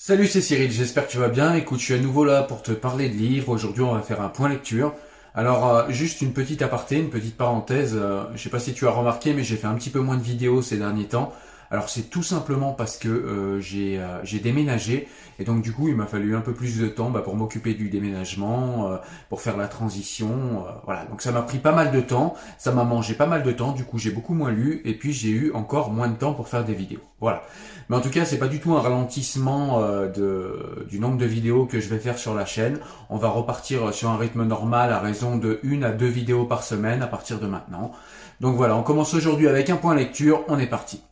Salut, c'est Cyril, j'espère que tu vas bien. Écoute, je suis à nouveau là pour te parler de livres. Aujourd'hui, on va faire un point lecture. Alors, euh, juste une petite aparté, une petite parenthèse. Euh, je sais pas si tu as remarqué, mais j'ai fait un petit peu moins de vidéos ces derniers temps. Alors, c'est tout simplement parce que euh, j'ai euh, j'ai déménagé et donc du coup, il m'a fallu un peu plus de temps bah, pour m'occuper du déménagement, euh, pour faire la transition. voilà, donc ça m'a pris pas mal de temps, ça m'a mangé pas mal de temps. Du coup, j'ai beaucoup moins lu et puis j'ai eu encore moins de temps pour faire des vidéos. Voilà. Mais en tout cas, c'est pas du tout un ralentissement de, du nombre de vidéos que je vais faire sur la chaîne. On va repartir sur un rythme normal à raison de une à deux vidéos par semaine à partir de maintenant. Donc voilà, on commence aujourd'hui avec un point lecture. On est parti.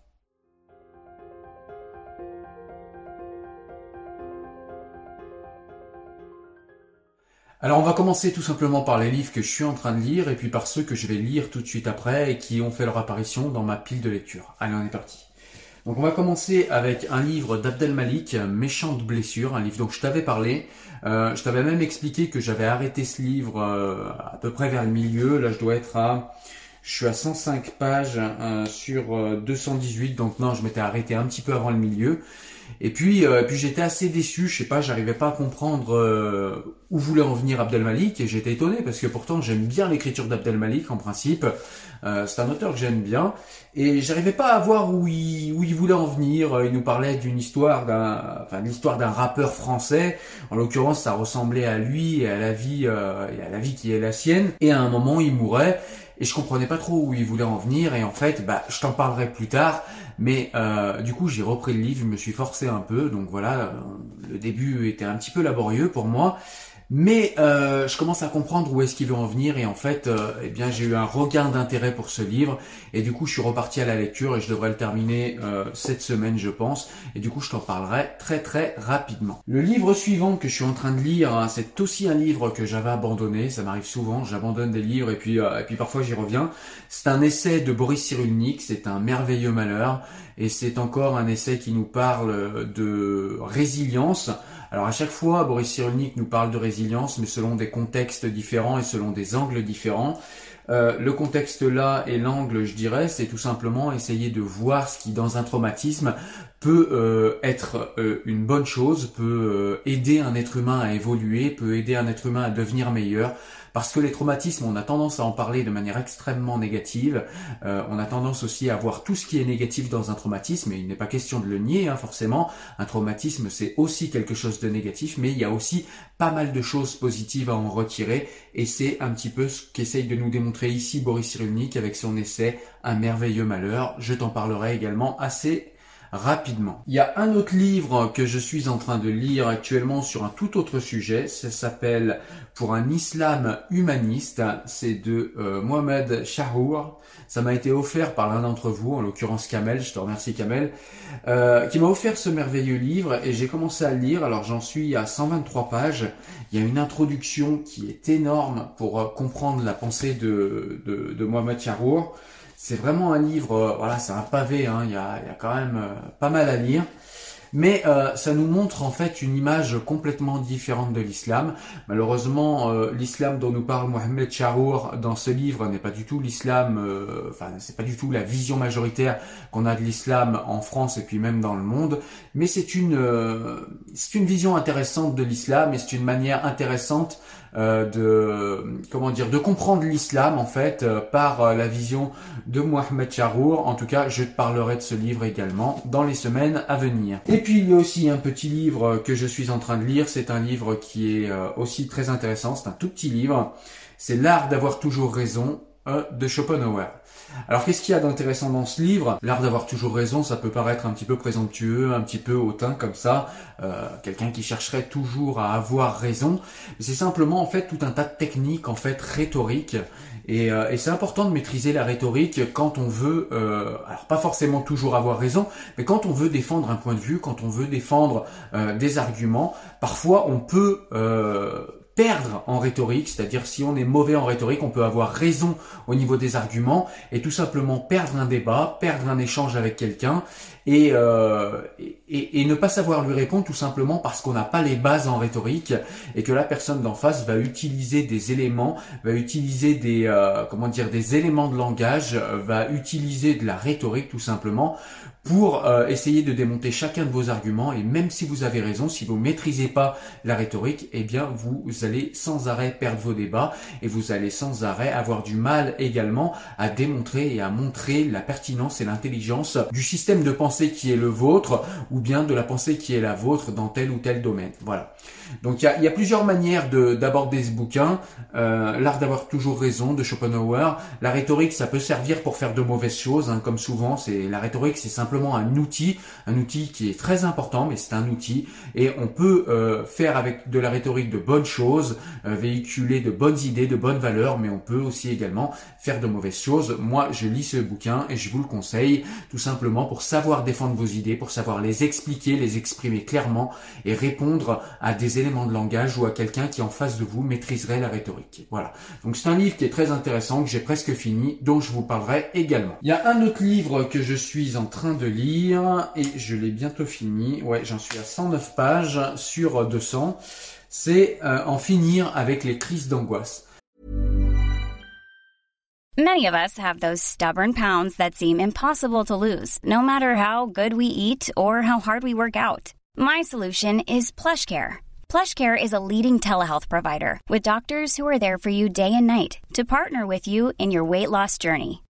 Alors on va commencer tout simplement par les livres que je suis en train de lire et puis par ceux que je vais lire tout de suite après et qui ont fait leur apparition dans ma pile de lecture. Allez, on est parti. Donc on va commencer avec un livre d'Abdel Malik, Méchante blessure, un livre dont je t'avais parlé. Euh, je t'avais même expliqué que j'avais arrêté ce livre euh, à peu près vers le milieu. Là je dois être à... Je suis à 105 pages euh, sur euh, 218, donc non, je m'étais arrêté un petit peu avant le milieu. Et puis, euh, puis j'étais assez déçu, je sais pas, j'arrivais pas à comprendre euh, où voulait en venir Abdel Malik, et j'étais étonné parce que pourtant j'aime bien l'écriture d'Abdel Malik en principe. Euh, c'est un auteur que j'aime bien, et j'arrivais pas à voir où il, où il voulait en venir. Il nous parlait d'une histoire d'un, enfin l'histoire d'un rappeur français. En l'occurrence, ça ressemblait à lui et à la vie, euh, et à la vie qui est la sienne. Et à un moment, il mourait. Et je comprenais pas trop où il voulait en venir. Et en fait, bah, je t'en parlerai plus tard. Mais euh, du coup, j'ai repris le livre, je me suis forcé un peu. Donc voilà, euh, le début était un petit peu laborieux pour moi. Mais euh, je commence à comprendre où est-ce qu'il veut en venir et en fait, euh, eh bien, j'ai eu un regain d'intérêt pour ce livre et du coup, je suis reparti à la lecture et je devrais le terminer euh, cette semaine, je pense. Et du coup, je t'en parlerai très très rapidement. Le livre suivant que je suis en train de lire, hein, c'est aussi un livre que j'avais abandonné. Ça m'arrive souvent, j'abandonne des livres et puis euh, et puis parfois j'y reviens. C'est un essai de Boris Cyrulnik. C'est un merveilleux malheur et c'est encore un essai qui nous parle de résilience. Alors à chaque fois, Boris Cyrulnik nous parle de résilience, mais selon des contextes différents et selon des angles différents. Euh, le contexte là et l'angle, je dirais, c'est tout simplement essayer de voir ce qui, dans un traumatisme, peut euh, être euh, une bonne chose, peut euh, aider un être humain à évoluer, peut aider un être humain à devenir meilleur. Parce que les traumatismes, on a tendance à en parler de manière extrêmement négative. Euh, on a tendance aussi à voir tout ce qui est négatif dans un traumatisme, et il n'est pas question de le nier, hein, forcément. Un traumatisme, c'est aussi quelque chose de négatif, mais il y a aussi pas mal de choses positives à en retirer, et c'est un petit peu ce qu'essaye de nous démontrer ici Boris Cyrulnik avec son essai Un merveilleux malheur. Je t'en parlerai également assez rapidement. Il y a un autre livre que je suis en train de lire actuellement sur un tout autre sujet. Ça s'appelle Pour un islam humaniste. C'est de euh, Mohamed Shahour. Ça m'a été offert par l'un d'entre vous, en l'occurrence Kamel. Je te remercie Kamel, euh, qui m'a offert ce merveilleux livre et j'ai commencé à le lire. Alors j'en suis à 123 pages. Il y a une introduction qui est énorme pour euh, comprendre la pensée de, de, Mohamed Shahour. C'est vraiment un livre, voilà, c'est un pavé, hein, il y, a, y a quand même pas mal à lire. Mais euh, ça nous montre en fait une image complètement différente de l'islam. Malheureusement, euh, l'islam dont nous parle Mohamed Charour dans ce livre n'est pas du tout l'islam, euh, enfin c'est pas du tout la vision majoritaire qu'on a de l'islam en France et puis même dans le monde. Mais c'est une c'est une vision intéressante de l'islam et c'est une manière intéressante euh, de comment dire de comprendre l'islam en fait euh, par euh, la vision de Mohamed Charour. En tout cas, je te parlerai de ce livre également dans les semaines à venir. Et puis il y a aussi un petit livre que je suis en train de lire. C'est un livre qui est aussi très intéressant. C'est un tout petit livre. C'est l'art d'avoir toujours raison de Schopenhauer. Alors qu'est-ce qu'il y a d'intéressant dans ce livre? L'art d'avoir toujours raison, ça peut paraître un petit peu présomptueux, un petit peu hautain comme ça, euh, quelqu'un qui chercherait toujours à avoir raison. C'est simplement en fait tout un tas de techniques en fait rhétoriques et, euh, et c'est important de maîtriser la rhétorique quand on veut, euh, alors pas forcément toujours avoir raison, mais quand on veut défendre un point de vue, quand on veut défendre des arguments, parfois on peut perdre en rhétorique, c'est-à-dire si on est mauvais en rhétorique, on peut avoir raison au niveau des arguments et tout simplement perdre un débat, perdre un échange avec quelqu'un et, euh, et, ne pas savoir lui répondre tout simplement parce qu'on n'a pas les bases en rhétorique et que la personne d'en face va utiliser des éléments, va utiliser des euh, comment dire des éléments de langage, va utiliser de la rhétorique tout simplement pour euh, essayer de démonter chacun de vos arguments et même si vous avez raison, si vous maîtrisez pas la rhétorique, eh bien vous allez sans arrêt perdre vos débats et vous allez sans arrêt avoir du mal également à démontrer et à montrer la pertinence et l'intelligence du système de pensée qui est le vôtre ou bien de la pensée qui est la vôtre dans tel ou tel domaine. Voilà. Donc il y a, plusieurs manières d'aborder ce bouquin. Euh, L'art d'avoir toujours raison de Schopenhauer. La rhétorique, ça peut servir pour faire de mauvaises choses, hein, comme souvent. C'est la rhétorique, c'est un outil, un outil qui est très important, mais c'est un outil. Et on peut euh, faire avec de la rhétorique de bonnes choses, euh, véhiculer de bonnes idées, de bonnes valeurs, mais on peut aussi également faire de mauvaises choses. Moi, je lis ce bouquin et je vous le conseille, tout simplement pour savoir défendre vos idées, pour savoir les expliquer, les exprimer clairement et répondre à des éléments de langage ou à quelqu'un qui en face de vous maîtriserait la rhétorique. Voilà. Donc c'est un livre qui est très intéressant, que j'ai presque fini, dont je vous parlerai également. Il y a un autre livre que je suis en train de lire et je l'ai bientôt fini. Ouais, j'en suis à 109 pages sur euh, 200. C'est euh, en finir avec les crises d'angoisse. Many of us have those stubborn pounds that seem impossible to lose, no matter how good we eat or how hard we work out. My solution is PlushCare. PlushCare is a leading telehealth provider with doctors who are there for you day and night to partner with you in your weight loss journey.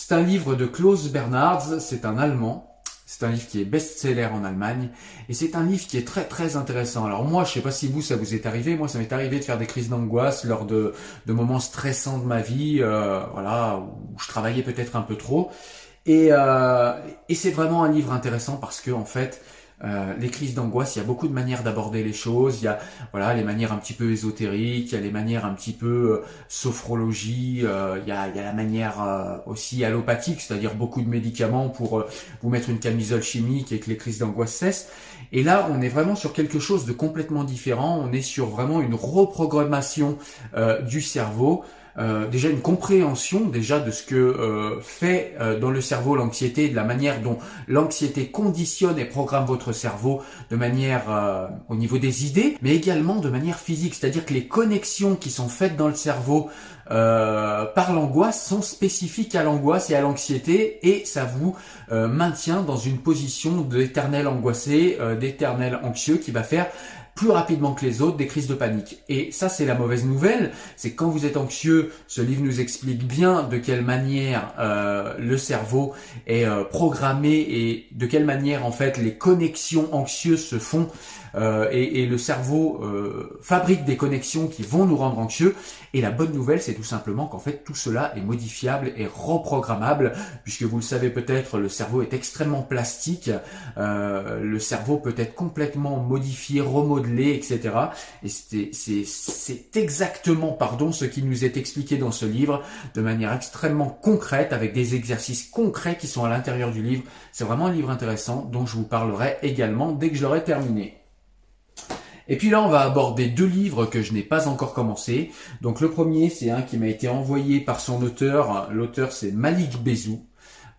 C'est un livre de Klaus Bernards, c'est un Allemand. C'est un livre qui est best-seller en Allemagne et c'est un livre qui est très très intéressant. Alors moi, je sais pas si vous ça vous est arrivé, moi ça m'est arrivé de faire des crises d'angoisse lors de, de moments stressants de ma vie, euh, voilà, où je travaillais peut-être un peu trop. Et, euh, et c'est vraiment un livre intéressant parce que en fait, euh, les crises d'angoisse, il y a beaucoup de manières d'aborder les choses. Il y a voilà les manières un petit peu ésotériques, il y a les manières un petit peu euh, sophrologie, euh, il, y a, il y a la manière euh, aussi allopathique, c'est-à-dire beaucoup de médicaments pour vous mettre une camisole chimique et que les crises d'angoisse cessent. Et là, on est vraiment sur quelque chose de complètement différent. On est sur vraiment une reprogrammation du cerveau. Euh, déjà une compréhension déjà de ce que euh, fait euh, dans le cerveau l'anxiété, de la manière dont l'anxiété conditionne et programme votre cerveau de manière au niveau des idées, mais également de manière physique, c'est-à-dire que les connexions qui sont faites dans le cerveau par l'angoisse sont spécifiques à l'angoisse et à l'anxiété et ça vous maintient dans une position d'éternel angoissé, d'éternel anxieux qui va faire plus rapidement que les autres des crises de panique. Et ça, c'est la mauvaise nouvelle, c'est quand vous êtes anxieux, ce livre nous explique bien de quelle manière euh, le cerveau est euh, programmé et de quelle manière en fait les connexions anxieuses se font euh, et, et, le cerveau fabrique des connexions qui vont nous rendre anxieux. Et la bonne nouvelle, c'est tout simplement qu'en fait tout cela est modifiable et reprogrammable, puisque vous le savez peut-être, le cerveau est extrêmement plastique. Le cerveau peut être complètement modifié, remodelé, etc. Et c'est exactement, ce qui nous est expliqué dans ce livre de manière extrêmement concrète, avec des exercices concrets qui sont à l'intérieur du livre. C'est vraiment un livre intéressant dont je vous parlerai également dès que je l'aurai terminé. Et puis là, on va aborder deux livres que je n'ai pas encore commencé. Donc le premier, c'est un qui m'a été envoyé par son auteur. L'auteur, c'est Malik Bezou.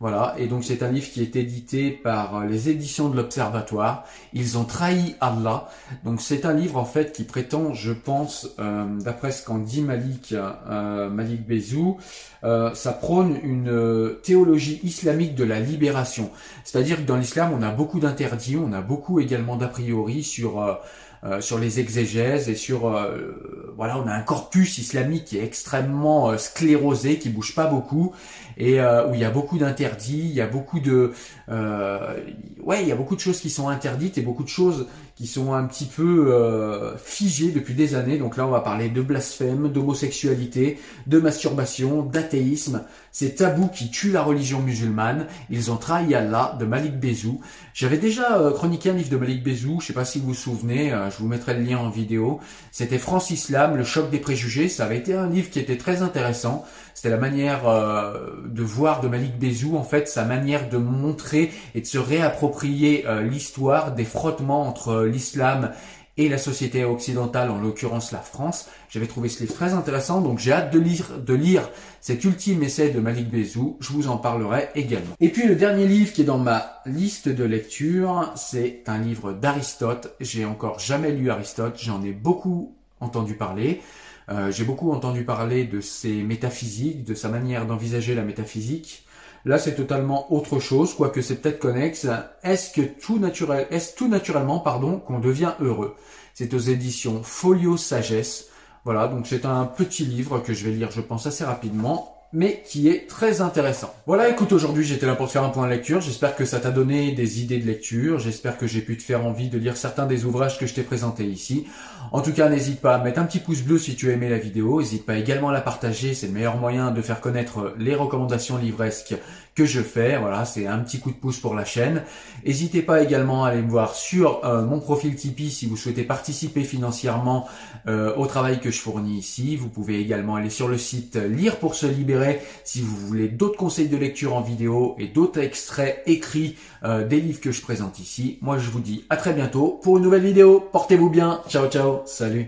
Voilà, et donc c'est un livre qui est édité par les éditions de l'Observatoire. Ils ont trahi Allah. Donc c'est un livre en fait qui prétend, je pense, euh, d'après ce qu'en dit Malik, euh, Malik Bezou, euh, ça prône une théologie islamique de la libération. C'est-à-dire que dans l'islam, on a beaucoup d'interdits, on a beaucoup également d'a priori sur euh, sur les exégèses et sur euh, voilà on a un corpus islamique qui est extrêmement euh, sclérosé qui bouge pas beaucoup et où il y a beaucoup d'interdits il y a beaucoup de ouais il y a beaucoup de choses qui sont interdites et beaucoup de choses qui sont un petit peu euh, figés depuis des années. Donc là, on va parler de blasphème, d'homosexualité, de masturbation, d'athéisme. Ces tabous qui tuent la religion musulmane. Ils ont trahi Allah de Malik Bezou. J'avais déjà euh, chroniqué un livre de Malik Bezou. Je sais pas si vous vous souvenez. Euh, je vous mettrai le lien en vidéo. C'était France Islam, le choc des préjugés. Ça avait été un livre qui était très intéressant. C'était la manière de voir de Malik Bezou, en fait, sa manière de montrer et de se réapproprier l'histoire des frottements entre l'islam et la société occidentale, en l'occurrence la France. J'avais trouvé ce livre très intéressant, donc j'ai hâte de lire, de lire cet ultime essai de Malik Bezou. Je vous en parlerai également. Et puis le dernier livre qui est dans ma liste de lecture, c'est un livre d'Aristote. J'ai encore jamais lu Aristote, j'en ai beaucoup entendu parler. Euh, j'ai beaucoup entendu parler de ses métaphysiques, de sa manière d'envisager la métaphysique. Là, c'est totalement autre chose, quoique c'est peut-être connexe. Est-ce que tout naturel, est-ce tout naturellement, pardon, qu'on devient heureux? C'est aux éditions Folio Sagesse. Voilà, donc c'est un petit livre que je vais lire, je pense, assez rapidement mais qui est très intéressant. Voilà, écoute, aujourd'hui j'étais là pour te faire un point de lecture. J'espère que ça t'a donné des idées de lecture. J'espère que j'ai pu te faire envie de lire certains des ouvrages que je t'ai présentés ici. En tout cas, n'hésite pas à mettre un petit pouce bleu si tu as aimé la vidéo. N'hésite pas également à la partager. C'est le meilleur moyen de faire connaître les recommandations livresques que je fais. Voilà, c'est un petit coup de pouce pour la chaîne. N'hésitez pas également à aller me voir sur euh, mon profil Tipeee si vous souhaitez participer financièrement euh, au travail que je fournis ici. Vous pouvez également aller sur le site Lire pour se libérer si vous voulez d'autres conseils de lecture en vidéo et d'autres extraits écrits euh, des livres que je présente ici. Moi, je vous dis à très bientôt pour une nouvelle vidéo. Portez-vous bien. Ciao, ciao. Salut.